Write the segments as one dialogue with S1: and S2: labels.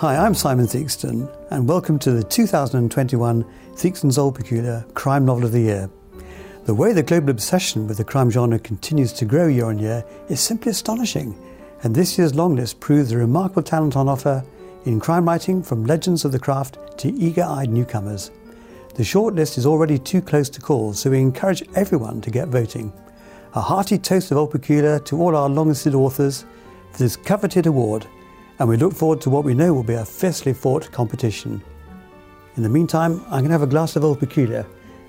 S1: Hi, I'm Simon Theakston, and welcome to the 2021 Theakston's Old Peculier Crime Novel of the Year. The way the global obsession with the crime genre continues to grow year on year is simply astonishing, and this year's longlist proves the remarkable talent on offer in crime writing from legends of the craft to eager eyed newcomers. The shortlist is already too close to call, so we encourage everyone to get voting. A hearty toast of Old Peculier to all our long listed authors for this coveted award, and we look forward to what we know will be a fiercely fought competition. In the meantime, I'm going to have a glass of Old Peculier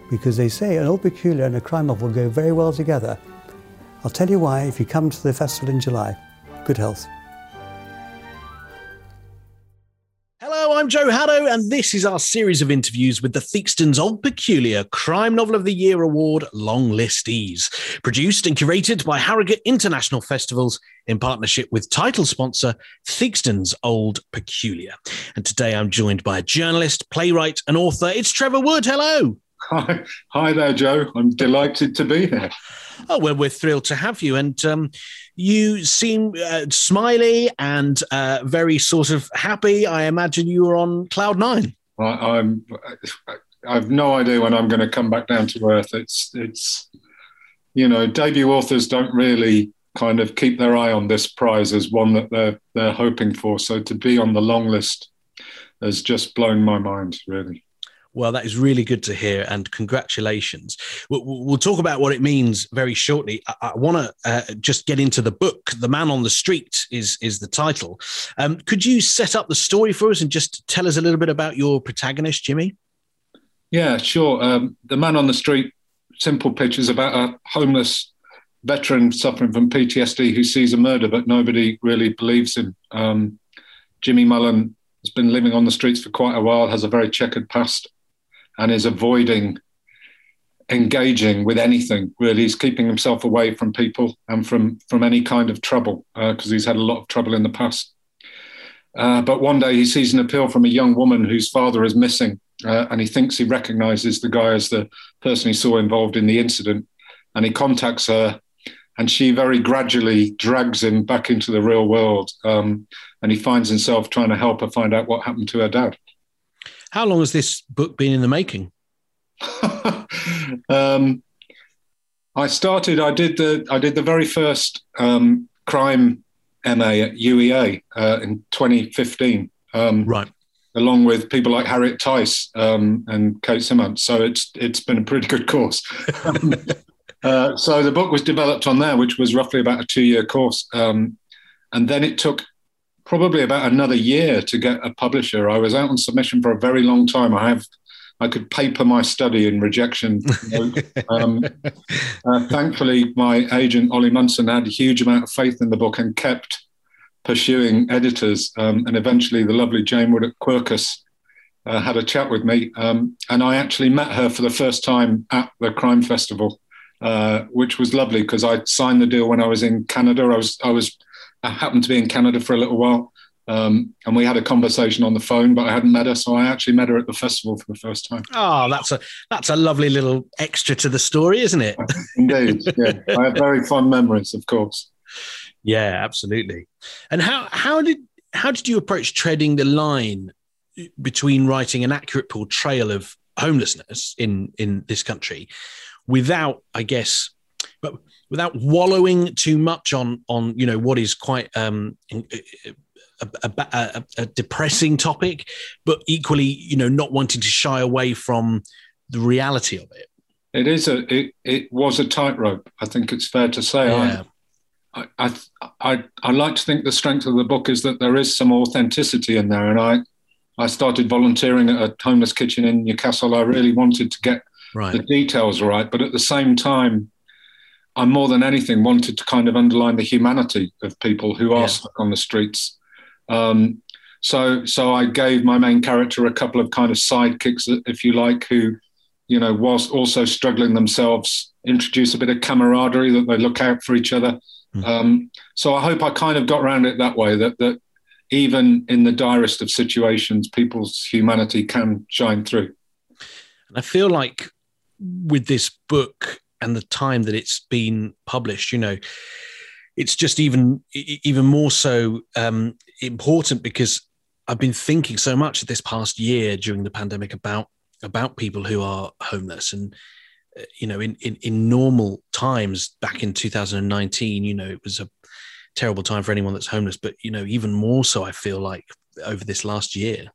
S1: because they say an Old Peculier and a crime novel go very well together. I'll tell you why if you come to the festival in July. Good health.
S2: I'm Joe Haddo, and this is our series of interviews with the Theakston's Old Peculier Crime Novel of the Year Award long listees. Produced and curated by Harrogate International Festivals in partnership with title sponsor Theakston's Old Peculier. And today I'm joined by a journalist, playwright, and author. It's Trevor Wood. Hello.
S3: Hi, hi there, Joe. I'm delighted to be here.
S2: Oh, well, we're thrilled to have you. And um, you seem uh, smiley and uh, very sort of happy. I imagine you were on cloud nine.
S3: I, am I have no idea when I'm going to come back down to earth. It's it's you know debut authors don't really kind of keep their eye on this prize as one that they're they're hoping for. So to be on the long list has just blown my mind, really.
S2: Well, that is really good to hear, and congratulations. We'll, we'll talk about what it means very shortly. I, I want to uh, just get into the book. "The Man on the Street" is is the title. Um, could you set up the story for us and just tell us a little bit about your protagonist, Jimmy?
S3: Yeah, sure. Um, the Man on the Street, simple pitch, is about a homeless veteran suffering from PTSD who sees a murder, but nobody really believes him. Um, Jimmy Mullen has been living on the streets for quite a while, has a very checkered past and is avoiding engaging with anything really. He's keeping himself away from people and from from any kind of trouble because uh, he's had a lot of trouble in the past. Uh, but one day he sees an appeal from a young woman whose father is missing uh, and he thinks he recognizes the guy as the person he saw involved in the incident and he contacts her and she very gradually drags him back into the real world um, and he finds himself trying to help her find out what happened to her dad
S2: how long has this book been in the making?
S3: um, I started. I did the. I did the very first um, crime MA at UEA uh, in 2015. Um,
S2: right.
S3: Along with people like Harriet Tyce um, and Kate Simants. So it's it's been a pretty good course. uh, so the book was developed on there, which was roughly about a two year course, um, and then it took probably about another year to get a publisher. I was out on submission for a very long time. I have I could paper my study in rejection. um, uh, thankfully, my agent Oli Munson had a huge amount of faith in the book and kept pursuing editors. Um, and eventually, the lovely Jane Wood at Quercus uh, had a chat with me, um, and I actually met her for the first time at the Crime Festival, uh, which was lovely because I signed the deal when I was in Canada. I was I was I happened to be in Canada for a little while. Um, and we had a conversation on the phone, but I hadn't met her, so I actually met her at the festival for the first time.
S2: Oh, that's a that's a lovely little extra to the story, isn't it?
S3: Indeed, yeah. I have very fond memories, of course.
S2: Yeah, absolutely. And how how did how did you approach treading the line between writing an accurate portrayal of homelessness in in this country without, I guess, without wallowing too much on on you know what is quite um, a, a, a, a, depressing topic, but equally you know not wanting to shy away from the reality of it.
S3: It is a it, it was a tightrope. I think it's fair to say. Yeah. I, I, I I like to think the strength of the book is that there is some authenticity in there, and I I started volunteering at a homeless kitchen in Newcastle. I really wanted to get right. the details right, but at the same time, I more than anything wanted to kind of underline the humanity of people who are yeah. stuck on the streets. Um, so, so I gave my main character a couple of kind of sidekicks, if you like, who, you know, whilst also struggling themselves, introduce a bit of camaraderie that they look out for each other. Mm. Um, so I hope I kind of got around it that way. That that even in the direst of situations, people's humanity can shine through.
S2: And I feel like with this book, and the time that it's been published you know it's just even even more so um, important because I've been thinking so much this past year during the pandemic about about people who are homeless and uh, you know in, in in normal times back in 2019 you know it was a terrible time for anyone that's homeless but you know even more so i feel like over this last year.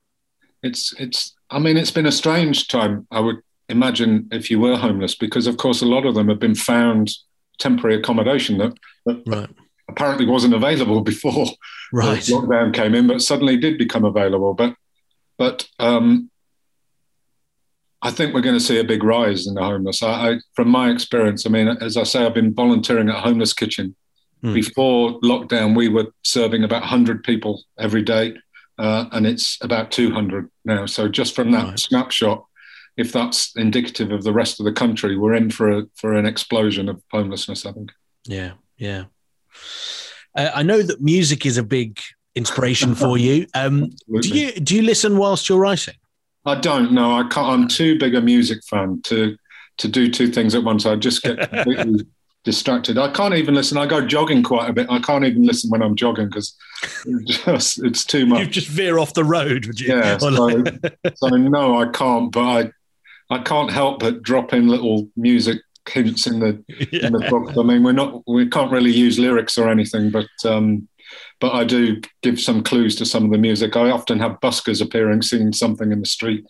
S3: It's it's i mean it's been a strange time i would imagine if you were homeless because of course a lot of them have been found temporary accommodation that, that right. apparently wasn't available before
S2: right.
S3: lockdown came in but suddenly did become available but but um, I think we're going to see a big rise in the homeless. I, I, from my experience, I mean, as I say, I've been volunteering at a homeless kitchen. Mm. Before lockdown, we were serving about 100 people every day, uh, and it's about 200 now. So just from that right. snapshot, if that's indicative of the rest of the country, we're in for a, for an explosion of homelessness. I think.
S2: Yeah, yeah. Uh, I know that music is a big inspiration for you. Um, do you do you listen whilst you're writing?
S3: I don't know. I can't. I'm too big a music fan to to do two things at once. I just get completely distracted. I can't even listen. I go jogging quite a bit. I can't even listen when I'm jogging because it's, it's too much.
S2: You just veer off the road, would you?
S3: Yeah. So, so no, I can't. But I I can't help but drop in little music hints in the yeah. in the book. I mean, we're not we can't really use lyrics or anything, but um, but I do give some clues to some of the music. I often have buskers appearing, singing something in the street.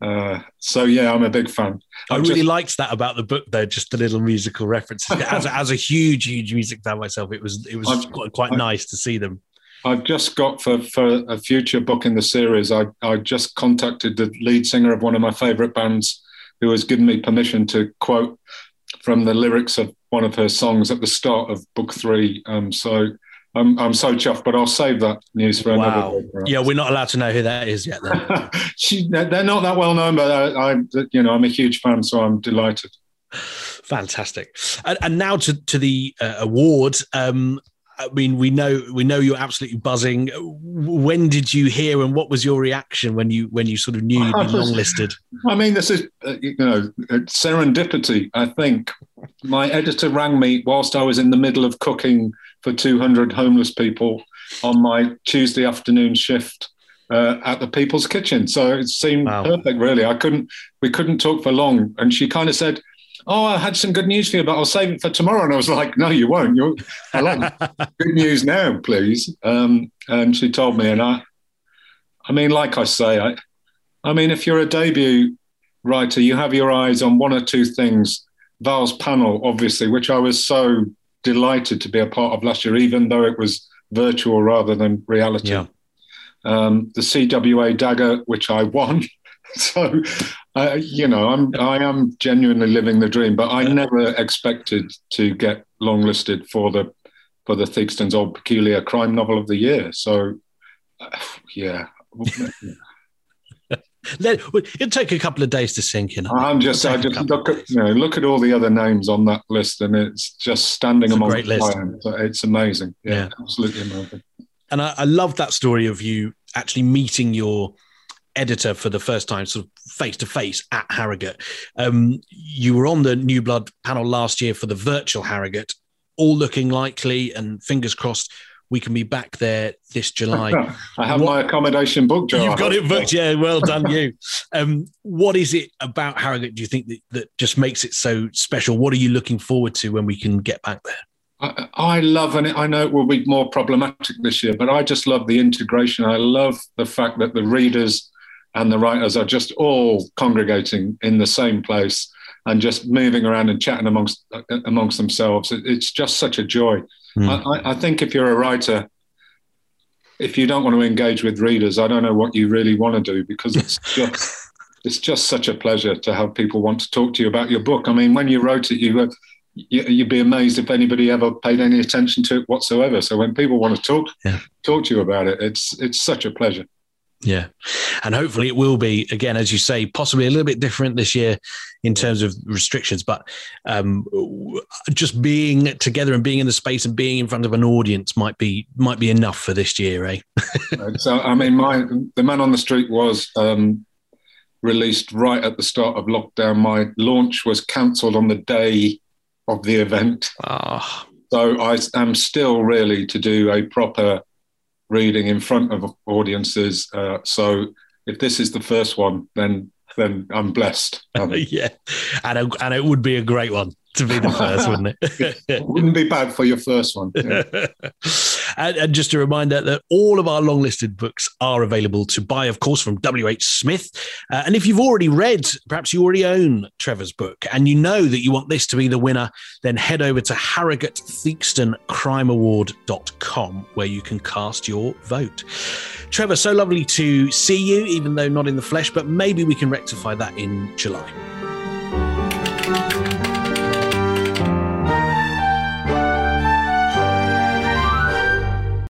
S3: Uh, so yeah, I'm a big fan.
S2: I, I really just, liked that about the book, though. Just the little musical references. as, as a huge, huge music fan myself, it was it was I've, quite, quite I've, nice to see them.
S3: I've just got for for a future book in the series. I I just contacted the lead singer of one of my favourite bands, who has given me permission to quote from the lyrics of one of her songs at the start of book three. Um, so I'm, I'm so chuffed, but I'll save that news for wow. another.
S2: Yeah, we're not allowed to know who that is yet.
S3: she, they're not that well known, but I, I, you know, I'm a huge fan, so I'm delighted.
S2: Fantastic. And, and now to to the uh, award. Um, I mean, we know we know you're absolutely buzzing. When did you hear, and what was your reaction when you when you sort of knew you'd been longlisted?
S3: I mean, this is uh, you know serendipity. I think my editor rang me whilst I was in the middle of cooking for 200 homeless people on my Tuesday afternoon shift uh, at the People's Kitchen. So it seemed wow. perfect, really. I couldn't, we couldn't talk for long. And she kind of said, Oh, I had some good news for you, but I'll save it for tomorrow. And I was like, No, you won't. You're, good news now, please. Um, and she told me, and I, I mean, like I say, I, I mean, if you're a debut writer, you have your eyes on one or two things. Val's panel, obviously, which I was so delighted to be a part of last year, even though it was virtual rather than reality. Yeah. Um, the CWA dagger, which I won. so, uh, you know, I'm I am genuinely living the dream. But I never expected to get longlisted for the for the Theakston's Old Peculier Crime Novel of the Year. So, uh, yeah.
S2: It'll take a couple of days to sink in.
S3: I'm just, I just look at, you know, look at all the other names on that list, and it's just standing it's among great list. It's amazing. Yeah, yeah. absolutely amazing.
S2: And I, I love that story of you actually meeting your editor for the first time, sort of face to face at Harrogate. Um, you were on the New Blood panel last year for the virtual Harrogate, all looking likely, and fingers crossed we can be back there this July.
S3: I have what, my accommodation booked, Joe.
S2: You've got it booked, yeah. Well done, you. Um, what is it about Harrogate? Do you think that, that just makes it so special? What are you looking forward to when we can get back there?
S3: I, I love, and I know it will be more problematic this year, but I just love the integration. I love the fact that the readers and the writers are just all congregating in the same place and just moving around and chatting amongst amongst themselves. It's just such a joy. Mm. I, I, think if you're a writer, if you don't want to engage with readers, I don't know what you really want to do because it's just it's just such a pleasure to have people want to talk to you about your book. I mean, when you wrote it, you were you'd be amazed if anybody ever paid any attention to it whatsoever. So when people want to talk yeah. talk to you about it, it's it's such a pleasure.
S2: Yeah. And hopefully it will be, again, as you say, possibly a little bit different this year in terms of restrictions. But um, just being together and being in the space and being in front of an audience might be might be enough for this year, eh?
S3: so, I mean, my The Man on the Street was um, released right at the start of lockdown. My launch was cancelled on the day of the event. Oh. So I am still really to do a proper reading in front of audiences. Uh, so if this is the first one, then then I'm blessed. Um,
S2: yeah, and it, and it would be a great one to be the first, wouldn't
S3: it? wouldn't be bad for your first one. Yeah.
S2: and, and, just a reminder that all of our long listed books are available to buy, of course, from W.H. Smith. Uh, and if you've already read, perhaps you already own Trevor's book, and you know that you want this to be the winner, then head over to Harrogate Theakston Crime Award.com where you can cast your vote. Trevor, so lovely to see you, even though not in the flesh, but maybe we can rectify that in July.